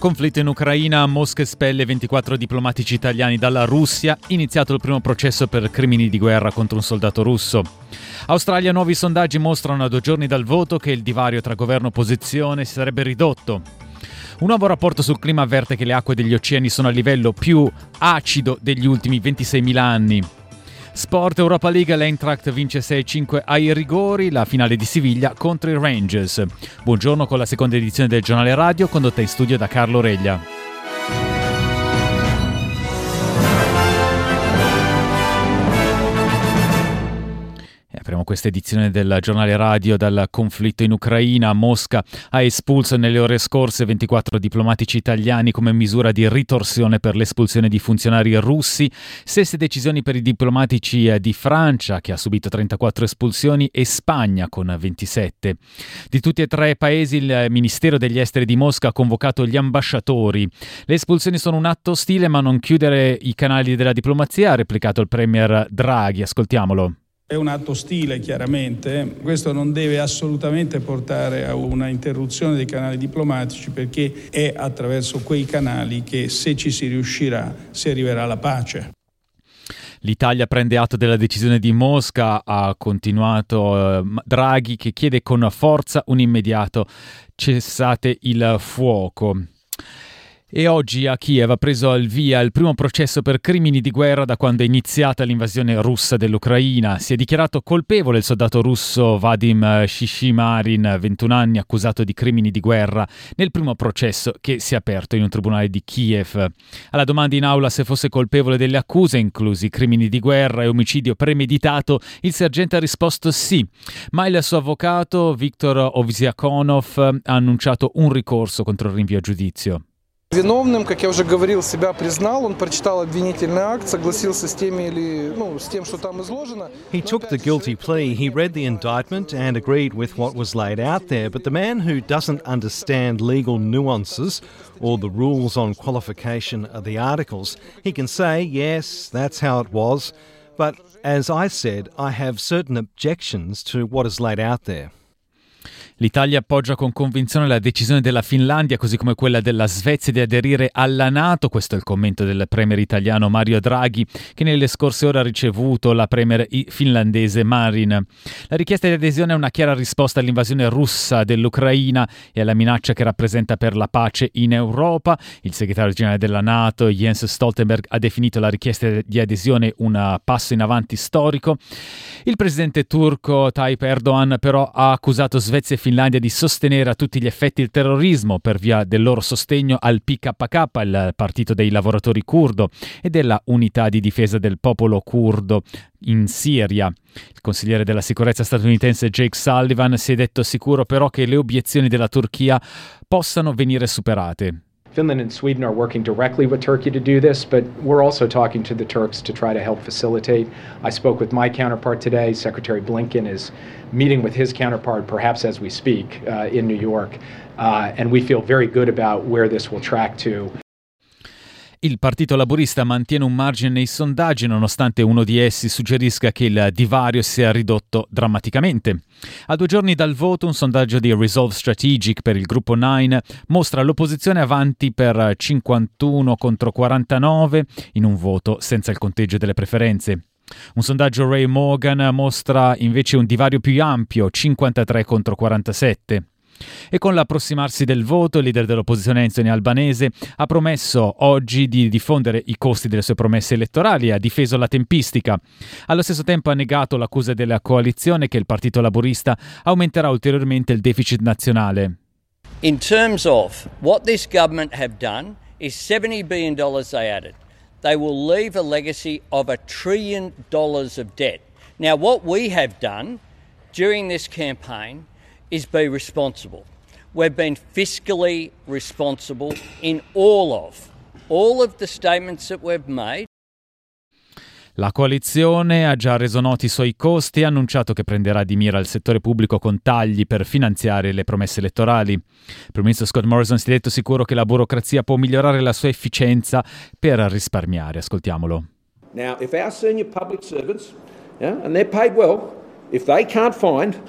Conflitto in Ucraina, Mosca espelle 24 diplomatici italiani dalla Russia, iniziato il primo processo per crimini di guerra contro un soldato russo. Australia, nuovi sondaggi mostrano a due giorni dal voto che il divario tra governo e opposizione si sarebbe ridotto. Un nuovo rapporto sul clima avverte che le acque degli oceani sono a livello più acido degli ultimi 26.000 anni. Sport Europa League, l'Eintracht vince 6-5 ai rigori, la finale di Siviglia contro i Rangers. Buongiorno con la seconda edizione del giornale radio condotta in studio da Carlo Reglia. Questa edizione del giornale radio dal conflitto in Ucraina. Mosca ha espulso nelle ore scorse 24 diplomatici italiani come misura di ritorsione per l'espulsione di funzionari russi. Stesse decisioni per i diplomatici di Francia, che ha subito 34 espulsioni, e Spagna con 27. Di tutti e tre i paesi il Ministero degli Esteri di Mosca ha convocato gli ambasciatori. Le espulsioni sono un atto ostile, ma non chiudere i canali della diplomazia, ha replicato il Premier Draghi. Ascoltiamolo. È un atto ostile, chiaramente, questo non deve assolutamente portare a una interruzione dei canali diplomatici perché è attraverso quei canali che se ci si riuscirà si arriverà alla pace. L'Italia prende atto della decisione di Mosca, ha continuato eh, Draghi che chiede con forza un immediato cessate il fuoco. E oggi a Kiev ha preso al via il primo processo per crimini di guerra da quando è iniziata l'invasione russa dell'Ucraina. Si è dichiarato colpevole il soldato russo Vadim Shishimarin, 21 anni, accusato di crimini di guerra, nel primo processo che si è aperto in un tribunale di Kiev. Alla domanda in aula se fosse colpevole delle accuse, inclusi crimini di guerra e omicidio premeditato, il sergente ha risposto sì, ma il suo avvocato Viktor Ovsiakonov ha annunciato un ricorso contro il rinvio a giudizio. Виновным, как я уже говорил, себя признал, он прочитал обвинительный акт, согласился с теми или, ну, с тем, что там изложено. He took the guilty plea, he read the indictment and agreed with what was laid out there, but the man who doesn't understand legal nuances or the rules on qualification of the articles, he can say, yes, that's how it was, but as I said, I have certain objections to what is laid out there. L'Italia appoggia con convinzione la decisione della Finlandia, così come quella della Svezia, di aderire alla Nato. Questo è il commento del premier italiano Mario Draghi, che nelle scorse ore ha ricevuto la premier finlandese Marin. La richiesta di adesione è una chiara risposta all'invasione russa dell'Ucraina e alla minaccia che rappresenta per la pace in Europa. Il segretario generale della Nato, Jens Stoltenberg, ha definito la richiesta di adesione un passo in avanti storico. Il presidente turco Tayyip Erdogan però ha accusato Svezia e Finlandia Finlandia di sostenere a tutti gli effetti il terrorismo per via del loro sostegno al PKK, il partito dei lavoratori curdo, e della unità di difesa del popolo curdo in Siria. Il consigliere della sicurezza statunitense Jake Sullivan si è detto sicuro però che le obiezioni della Turchia possano venire superate. Finland and Sweden are working directly with Turkey to do this, but we're also talking to the Turks to try to help facilitate. I spoke with my counterpart today. Secretary Blinken is meeting with his counterpart, perhaps as we speak, uh, in New York. Uh, and we feel very good about where this will track to. Il Partito Laburista mantiene un margine nei sondaggi nonostante uno di essi suggerisca che il divario sia ridotto drammaticamente. A due giorni dal voto un sondaggio di Resolve Strategic per il gruppo 9 mostra l'opposizione avanti per 51 contro 49 in un voto senza il conteggio delle preferenze. Un sondaggio Ray Morgan mostra invece un divario più ampio, 53 contro 47. E con l'approssimarsi del voto, il leader dell'opposizione Anthony Albanese ha promesso oggi di diffondere i costi delle sue promesse elettorali e ha difeso la tempistica. Allo stesso tempo ha negato l'accusa della coalizione che il Partito Laburista aumenterà ulteriormente il deficit nazionale. In terms of what this government have done is 70 billion dollars they added. They will leave a legacy of a trillion dollars of debt. Now what we have done during this campaign is be responsible. We've been fiscally responsible in all of all of the statements that we've made. La coalizione ha già reso noti i suoi costi e ha annunciato che prenderà di mira il settore pubblico con tagli per finanziare le promesse elettorali. Il Primo Ministro Scott Morrison si è detto sicuro che la burocrazia può migliorare la sua efficienza per risparmiare. Ascoltiamolo. Now, if our senior public servants, yeah, and they're paid well, if they can't find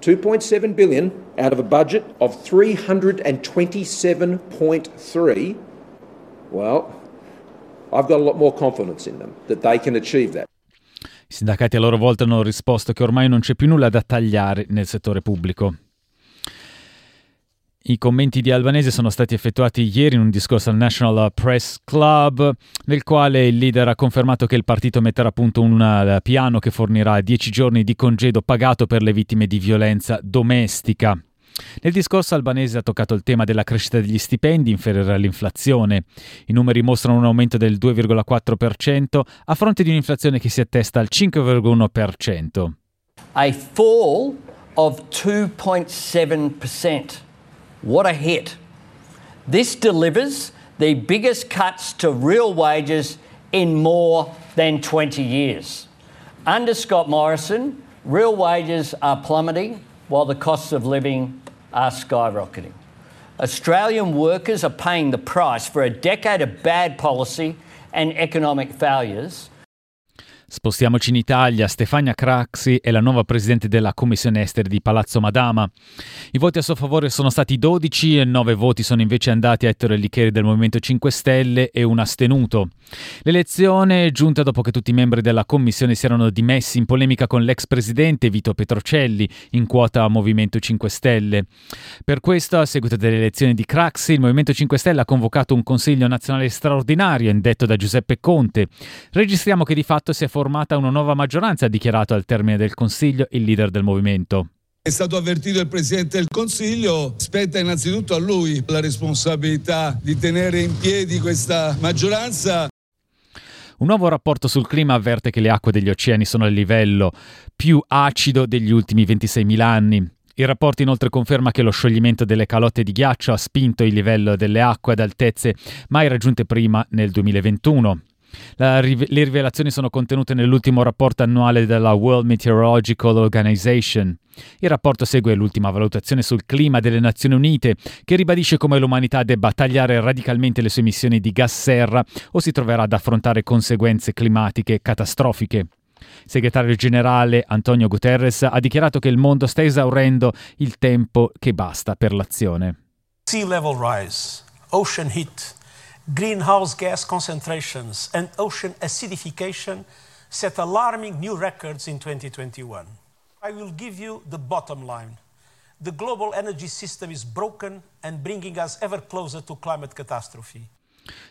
2.7 billion out of a budget of 327.3, well, I've got a lot more confidence in them that they can achieve that. I sindacati a loro volta hanno risposto che ormai non c'è più nulla da tagliare nel settore pubblico. I commenti di Albanese sono stati effettuati ieri in un discorso al National Press Club, nel quale il leader ha confermato che il partito metterà a punto un uh, piano che fornirà 10 giorni di congedo pagato per le vittime di violenza domestica. Nel discorso albanese ha toccato il tema della crescita degli stipendi inferiore all'inflazione. I numeri mostrano un aumento del 2,4% a fronte di un'inflazione che si attesta al 5,1%. A fall of 2.7%. What a hit. This delivers the biggest cuts to real wages in more than 20 years. Under Scott Morrison, real wages are plummeting while the costs of living are skyrocketing. Australian workers are paying the price for a decade of bad policy and economic failures Spostiamoci in Italia, Stefania Craxi è la nuova presidente della Commissione Esteri di Palazzo Madama. I voti a suo favore sono stati 12 e 9 voti sono invece andati a Ettore Licheri del Movimento 5 Stelle e un astenuto. L'elezione è giunta dopo che tutti i membri della Commissione si erano dimessi in polemica con l'ex presidente Vito Petrocelli, in quota Movimento 5 Stelle. Per questo, a seguito delle elezioni di Craxi, il Movimento 5 Stelle ha convocato un Consiglio nazionale straordinario indetto da Giuseppe Conte. Registriamo che di fatto si è formato formata una nuova maggioranza, ha dichiarato al termine del Consiglio il leader del movimento. È stato avvertito il Presidente del Consiglio, spetta innanzitutto a lui la responsabilità di tenere in piedi questa maggioranza. Un nuovo rapporto sul clima avverte che le acque degli oceani sono al livello più acido degli ultimi 26.000 anni. Il rapporto inoltre conferma che lo scioglimento delle calotte di ghiaccio ha spinto il livello delle acque ad altezze mai raggiunte prima nel 2021. Le rivelazioni sono contenute nell'ultimo rapporto annuale della World Meteorological Organization. Il rapporto segue l'ultima valutazione sul clima delle Nazioni Unite, che ribadisce come l'umanità debba tagliare radicalmente le sue emissioni di gas serra o si troverà ad affrontare conseguenze climatiche catastrofiche. Il segretario generale Antonio Guterres ha dichiarato che il mondo sta esaurendo il tempo che basta per l'azione. Sea level rise, ocean heat greenhouse gas concentrations and ocean acidification set alarming new records in 2021. I will give you the bottom line. The global energy system is broken and bringing us ever closer to climate catastrophe.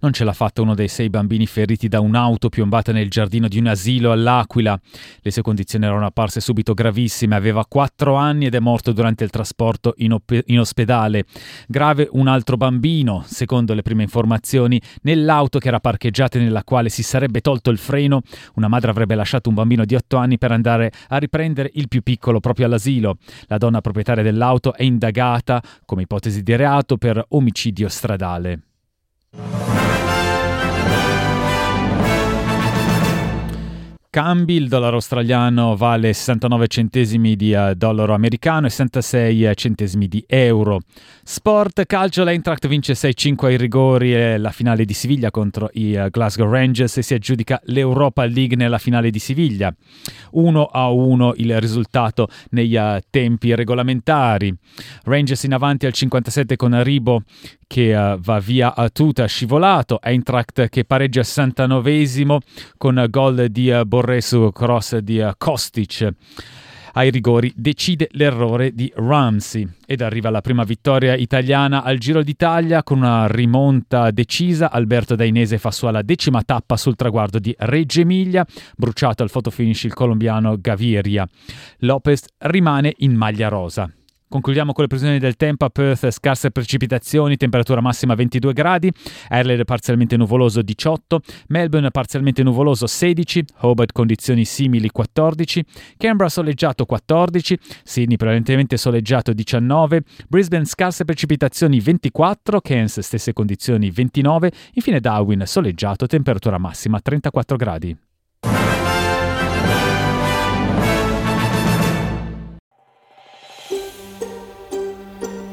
Non ce l'ha fatta uno dei sei bambini feriti da un'auto piombata nel giardino di un asilo all'Aquila. Le sue condizioni erano apparse subito gravissime. Aveva quattro anni ed è morto durante il trasporto in, op- in ospedale. Grave un altro bambino, secondo le prime informazioni, nell'auto che era parcheggiata e nella quale si sarebbe tolto il freno. Una madre avrebbe lasciato un bambino di otto anni per andare a riprendere il più piccolo proprio all'asilo. La donna proprietaria dell'auto è indagata come ipotesi di reato per omicidio stradale. Thank you. Cambi, il dollaro australiano vale 69 centesimi di uh, dollaro americano e 66 uh, centesimi di euro. Sport, calcio, l'Eintracht vince 6-5 ai rigori e la finale di Siviglia contro i Glasgow Rangers e si aggiudica l'Europa League nella finale di Siviglia. 1-1 il risultato nei tempi regolamentari. Rangers in avanti al 57 con Ribo che va via a tuta scivolato, Eintracht che pareggia al 69esimo con gol di uh, Borré su cross di uh, Kostic. Ai rigori decide l'errore di Ramsey ed arriva la prima vittoria italiana al Giro d'Italia con una rimonta decisa. Alberto Dainese fa sua la decima tappa sul traguardo di Reggio Emilia, bruciato al fotofinish il colombiano Gaviria. Lopez rimane in maglia rosa. Concludiamo con le previsioni del tempo. A Perth, scarse precipitazioni, temperatura massima 22 gradi, Adelaide parzialmente nuvoloso 18, Melbourne parzialmente nuvoloso 16, Hobart condizioni simili 14, Canberra soleggiato 14, Sydney prevalentemente soleggiato 19, Brisbane scarse precipitazioni 24, Cairns stesse condizioni 29, infine Darwin soleggiato, temperatura massima 34 gradi.